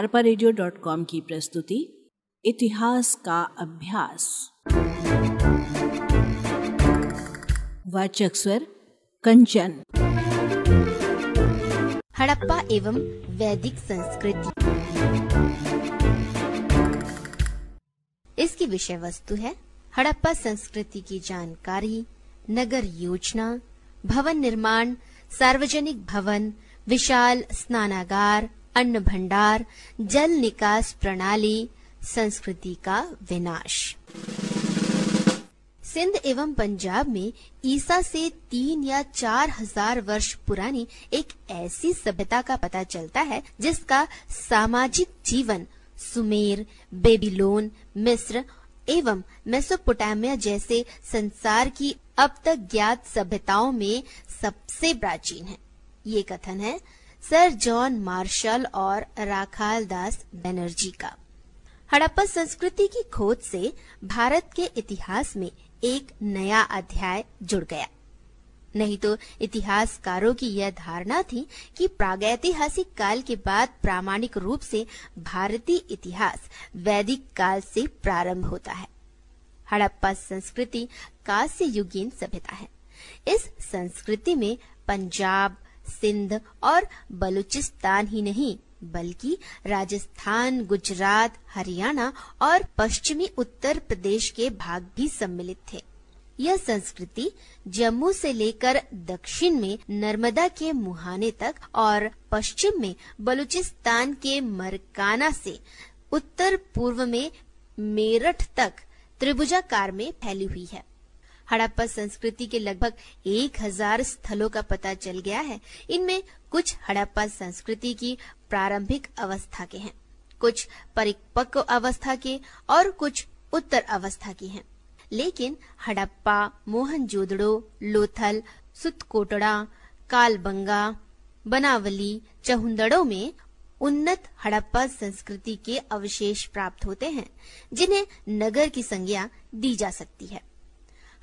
अरपा की प्रस्तुति, इतिहास का अभ्यास। वाचक स्वर, कंचन। हड़प्पा एवं वैदिक संस्कृति। इसकी विषय वस्तु है हड़प्पा संस्कृति की जानकारी, नगर योजना, भवन निर्माण, सार्वजनिक भवन, विशाल स्नानागार अन्न भंडार जल निकास प्रणाली, संस्कृति का विनाश। सिंध एवं पंजाब में ईसा से तीन या चार हज़ार वर्ष पुरानी एक ऐसी सभ्यता का पता चलता है, जिसका सामाजिक जीवन, सुमेर, बेबीलोन, मिस्र एवं मेसोपोटामिया जैसे संसार की अब तक ज्ञात सभ्यताओं में सबसे प्राचीन है। ये कथन है सर जॉन मार्शल और राखाल दास बनर्जी का। हड़प्पा संस्कृति की खोज से भारत के इतिहास में एक नया अध्याय जुड़ गया। नहीं तो इतिहासकारों की यह धारणा थी कि प्रागैतिहासिक काल के बाद प्रामाणिक रूप से भारतीय इतिहास वैदिक काल से प्रारंभ होता है। हड़प्पा संस्कृति कांस्य युगीन सभ्यता है। इस संस्कृति में पंजाब सिंध और बलूचिस्तान ही नहीं, बल्कि राजस्थान, गुजरात, हरियाणा और पश्चिमी उत्तर प्रदेश के भाग भी सम्मिलित थे। यह संस्कृति जम्मू से लेकर दक्षिण में नर्मदा के मुहाने तक और पश्चिम में बलूचिस्तान के मरकाना से उत्तर पूर्व में मेरठ तक त्रिभुजाकार में फैली हुई है। हड़प्पा संस्कृति के लगभग एक हज़ार स्थलों का पता चल गया है। इनमें कुछ हड़प्पा संस्कृति की प्रारंभिक अवस्था के हैं, कुछ परिपक्व अवस्था के और कुछ उत्तर अवस्था की हैं। लेकिन हड़प्पा, मोहनजोदड़ो, लोथल, सुतकोटड़ा, कालबंगा, बनावली, चहुंदड़ो में उन्नत हड़प्पा संस्कृति के अवशेष प्राप्त होते हैं, जिन्हें नगर की संज्ञा दी जा सकती है।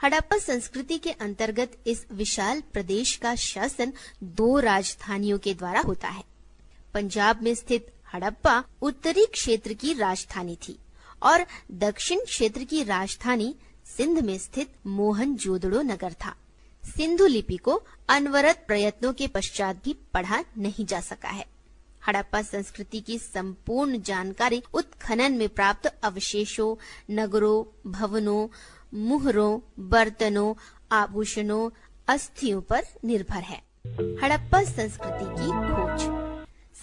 हड़प्पा संस्कृति के अंतर्गत इस विशाल प्रदेश का शासन दो राजधानियों के द्वारा होता है। पंजाब में स्थित हड़प्पा उत्तरी क्षेत्र की राजधानी थी और दक्षिण क्षेत्र की राजधानी सिंध में स्थित मोहन जोदड़ो नगर था। सिंधु लिपि को अनवरत प्रयत्नों के पश्चात भी पढ़ा नहीं जा सका है। हड़प्पा संस्कृति की संपूर्ण जानकारी उत्खनन में प्राप्त अवशेषों, नगरों, भवनों मुहरों, बर्तनों, आभूषणों, अस्थियों पर निर्भर है। हड़प्पा संस्कृति की खोज।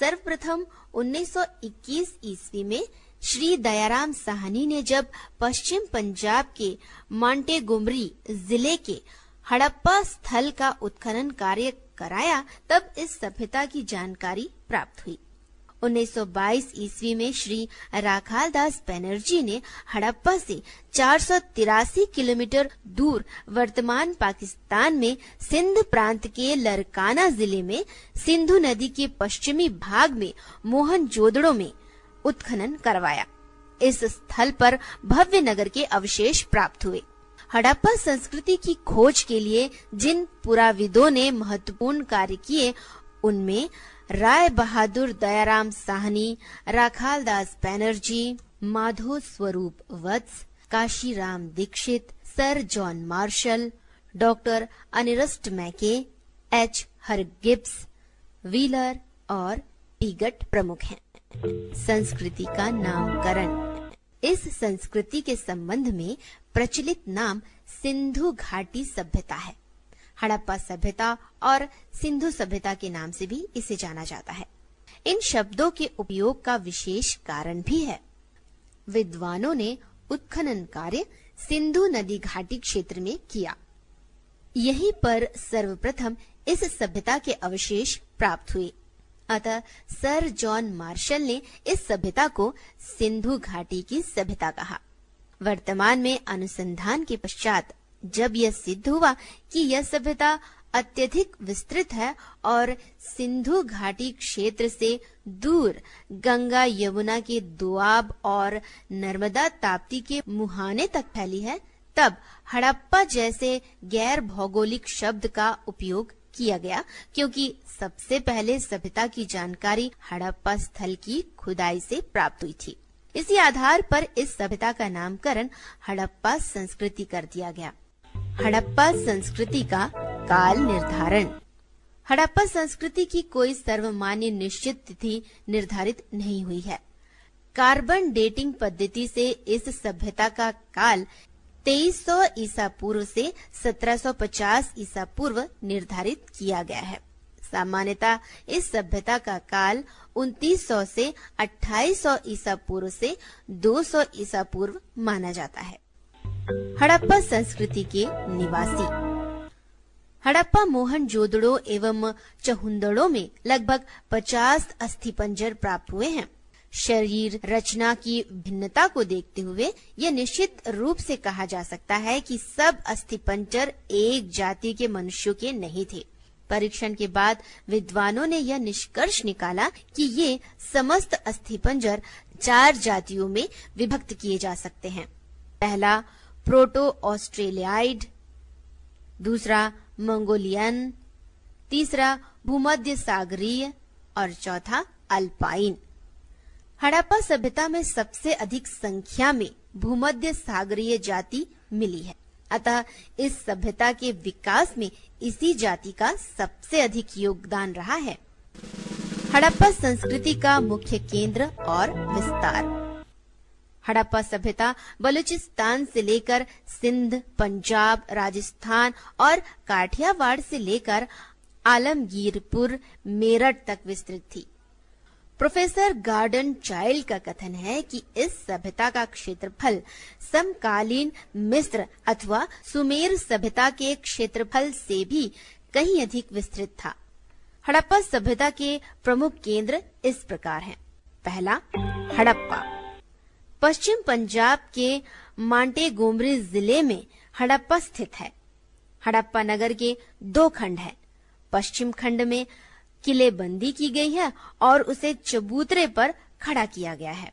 सर्वप्रथम 1921 ईस्वी में श्री दयाराम साहनी ने जब पश्चिम पंजाब के मांटेगुमरी ज़िले के हड़प्पा स्थल का उत्खनन कार्य कराया, तब इस सभ्यता की जानकारी प्राप्त हुई। 1922 ईस्वी में श्री राखाल दास बनर्जी ने हड़प्पा से चार सौ तिरासी किलोमीटर दूर वर्तमान पाकिस्तान में सिंध प्रांत के लरकाना ज़िले में सिंधु नदी के पश्चिमी भाग में मोहन जोदड़ो में उत्खनन करवाया। इस स्थल पर भव्य नगर के अवशेष प्राप्त हुए। हड़प्पा संस्कृति की खोज के लिए जिन पुराविदों ने महत्वपूर्ण कार्य किए, उनमें Rai Bahadur, Dayaram Sahni, Rakhal Das Banerjee, Madho Swarup Vats, Kashiram Dikshit, sir John Marshall, doctor Ernest Mackay, H. Hargreaves wheeler और पीगट प्रमुख हैं। संस्कृति का नामकरण। इस संस्कृति के संबंध में प्रचलित नाम सिंधु घाटी सभ्यता है। हड़प्पा सभ्यता और सिंधु सभ्यता के नाम से भी इसे जाना जाता है। इन शब्दों के उपयोग का विशेष कारण भी है। विद्वानों ने उत्खनन कार्य सिंधु नदी घाटी क्षेत्र में किया। यहीं पर सर्वप्रथम इस सभ्यता के अवशेष प्राप्त हुए। अतः सर जॉन मार्शल ने इस सभ्यता को सिंधु घाटी की सभ्यता कहा। वर्तमान में अनुसंधान के पश्चात जब यह सिद्ध हुआ कि यह सभ्यता अत्यधिक विस्तृत है और सिंधु घाटी क्षेत्र से दूर गंगा यमुना के दुआब और नर्मदा ताप्ती के मुहाने तक फैली है, तब हड़प्पा जैसे गैर भौगोलिक शब्द का उपयोग किया गया, क्योंकि सबसे पहले सभ्यता की जानकारी हड़प्पा स्थल की खुदाई से प्राप्त हुई थी। इसी आधार पर इस सभ्यता का नामकरण हड़प्पा संस्कृति कर दिया गया। हड़प्पा संस्कृति का काल निर्धारण। हड़प्पा संस्कृति की कोई सर्वमान्य निश्चित तिथि निर्धारित नहीं हुई है। कार्बन डेटिंग पद्धति से इस सभ्यता का काल 2300 ईसा पूर्व से 1750 ईसा पूर्व निर्धारित किया गया है। सामान्यतः इस सभ्यता का काल 2900 से 2800 ईसा पूर्व से 200 ईसा पूर्व माना जाता है। हड़प्पा संस्कृति के निवासी। हड़प्पा मोहन जोदड़ो एवं चहुंदड़ो में लगभग 50 अस्थि पंजर प्राप्त हुए हैं। शरीर रचना की भिन्नता को देखते हुए यह निश्चित रूप से कहा जा सकता है कि सब अस्थिपंजर एक जाति के मनुष्यों के नहीं थे। परीक्षण के बाद विद्वानों ने यह निष्कर्ष निकाला कि ये समस्त अस्थि पंजर चार जातियों में विभक्त किए जा सकते हैं। पहला प्रोटो ऑस्ट्रेलियाइड दूसरा मंगोलियन, तीसरा भूमध्य सागरीय और चौथा अल्पाइन। हड़प्पा सभ्यता में सबसे अधिक संख्या में भूमध्य सागरीय जाति मिली है। अतः इस सभ्यता के विकास में इसी जाति का सबसे अधिक योगदान रहा है। हड़प्पा संस्कृति का मुख्य केंद्र और विस्तार। हड़प्पा सभ्यता बलूचिस्तान से लेकर सिंध, पंजाब, राजस्थान और काठियावाड़ से लेकर आलमगीरपुर, मेरठ तक विस्तृत थी। प्रोफेसर गार्डन चाइल्ड का कथन है कि इस सभ्यता का क्षेत्रफल समकालीन मिस्र अथवा सुमेर सभ्यता के क्षेत्रफल से भी कहीं अधिक विस्तृत था। हड़प्पा सभ्यता के प्रमुख केंद्र इस प्रकार हैं। पहला, हड़प्पा। पश्चिम पंजाब के मांटे गोमरी ज़िले में हड़प्पा स्थित है। हड़प्पा नगर के दो खंड हैं। पश्चिम खंड में किलेबंदी की गई है और उसे चबूतरे पर खड़ा किया गया है।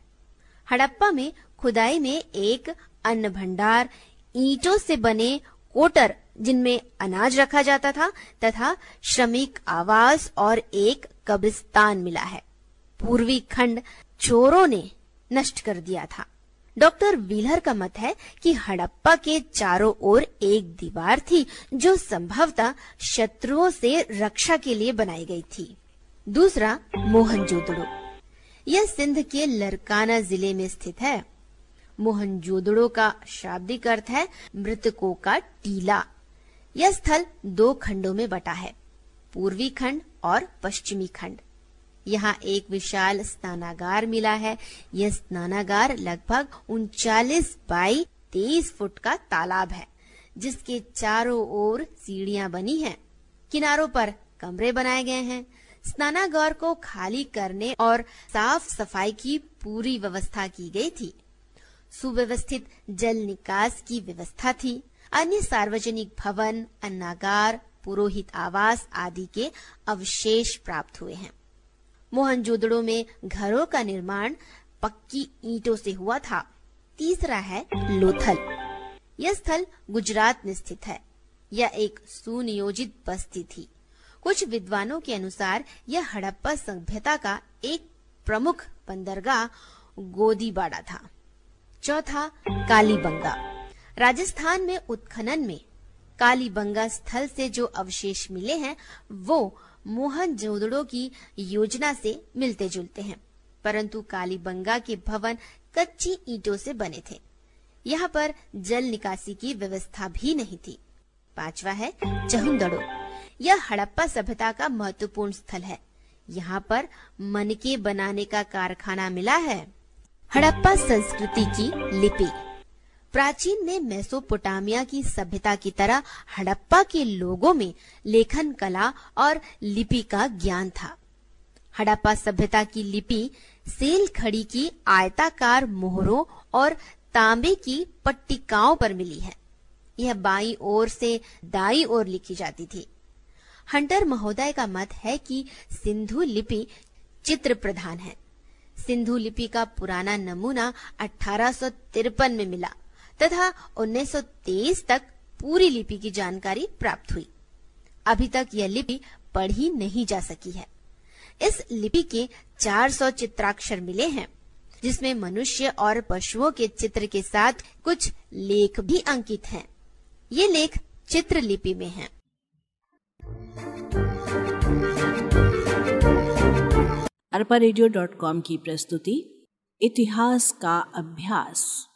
हड़प्पा में खुदाई में एक अन्न भंडार ईंटों से बने कोटर, जिनमें अनाज रखा जाता था, तथा श्रमिक आवास और एक कब्रिस्तान मिला है। पूर्वी खंड चोरों ने नष्ट कर दिया था। डॉक्टर व्हीलर का मत है कि हड़प्पा के चारों ओर एक दीवार थी, जो संभवतः शत्रुओं से रक्षा के लिए बनाई गई थी। दूसरा, मोहनजोदड़ो। यह सिंध के लरकाना ज़िले में स्थित है। मोहनजोदड़ो का शाब्दिक अर्थ है मृतकों का टीला। यह स्थल दो खंडों में बटा है, पूर्वी खंड और पश्चिमी खंड। यहाँ एक विशाल स्नानागार मिला है। यह स्नानागार लगभग उनचालीस बाई तेईस फुट का तालाब है, जिसके चारों ओर सीढ़ियाँ बनी हैं। किनारों पर कमरे बनाए गए हैं। स्नानागार को खाली करने और साफ़ सफ़ाई की पूरी व्यवस्था की गई थी। सुव्यवस्थित जल निकास की व्यवस्था थी। अन्य सार्वजनिक भवन, अन्नागार, पुरोहित आवास आदि के अवशेष प्राप्त हुए हैं। मोहनजोदड़ो में घरों का निर्माण पक्की ईंटों से हुआ था। तीसरा है लोथल। यह स्थल गुजरात में स्थित है। यह एक सुनियोजित बस्ती थी। कुछ विद्वानों के अनुसार यह हड़प्पा सभ्यता का एक प्रमुख बंदरगाह गोदीबाड़ा था। चौथा कालीबंगा। राजस्थान में उत्खनन में कालीबंगा स्थल से जो अवशेष मिले हैं, वो मोहन जोदड़ो की योजना से मिलते जुलते हैं। परंतु कालीबंगा के भवन कच्ची ईंटों से बने थे। यहाँ पर जल निकासी की व्यवस्था भी नहीं थी। पांचवा है चहुंदड़ो। यह हड़प्पा सभ्यता का महत्वपूर्ण स्थल है। यहाँ पर मनके बनाने का कारखाना मिला है। हड़प्पा संस्कृति की लिपि। प्राचीन में मेसोपोटामिया की सभ्यता की तरह हड़प्पा के लोगों में लेखन, कला और लिपि का ज्ञान था। हड़प्पा सभ्यता की लिपि सेल खड़ी की आयताकार मोहरों और तांबे की पट्टिकाओं पर मिली है। यह बाई ओर से दाई ओर लिखी जाती थी। हंटर महोदय का मत है कि सिंधु लिपि चित्र प्रधान है। सिंधु लिपि का पुराना नमूना अठारह सौ तिरपन में मिला। तथा 1923 तक पूरी लिपि की जानकारी प्राप्त हुई अभी तक यह लिपि पढ़ी नहीं जा सकी है इस लिपि के 400 चित्राक्षर मिले हैं, जिसमें मनुष्य और पशुओं के चित्र के साथ कुछ लेख भी अंकित हैं। ये लेख चित्र लिपि में हैं। अरपा रेडियो डॉट कॉम की प्रस्तुति, इतिहास का अभ्यास